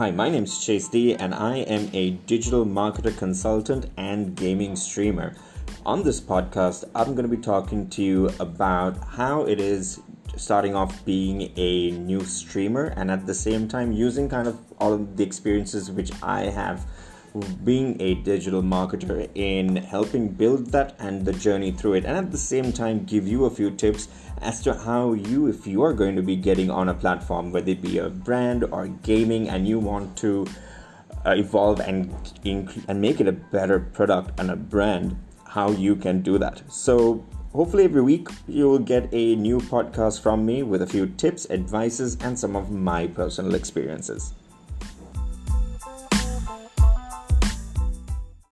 Hi, my name is Chase D, and I am a digital marketer consultant and gaming streamer. On this podcast, I'm going to be talking to you about how it is starting off being a new streamer and at the same time using kind of all of the experiences which I have being a digital marketer in helping build that and the journey through it and at the same time give you a few tips as to how you if you are going to be getting on a platform whether it be a brand or gaming and you want to uh, evolve and inc- and make it a better product and a brand how you can do that. So hopefully every week you will get a new podcast from me with a few tips advices and some of my personal experiences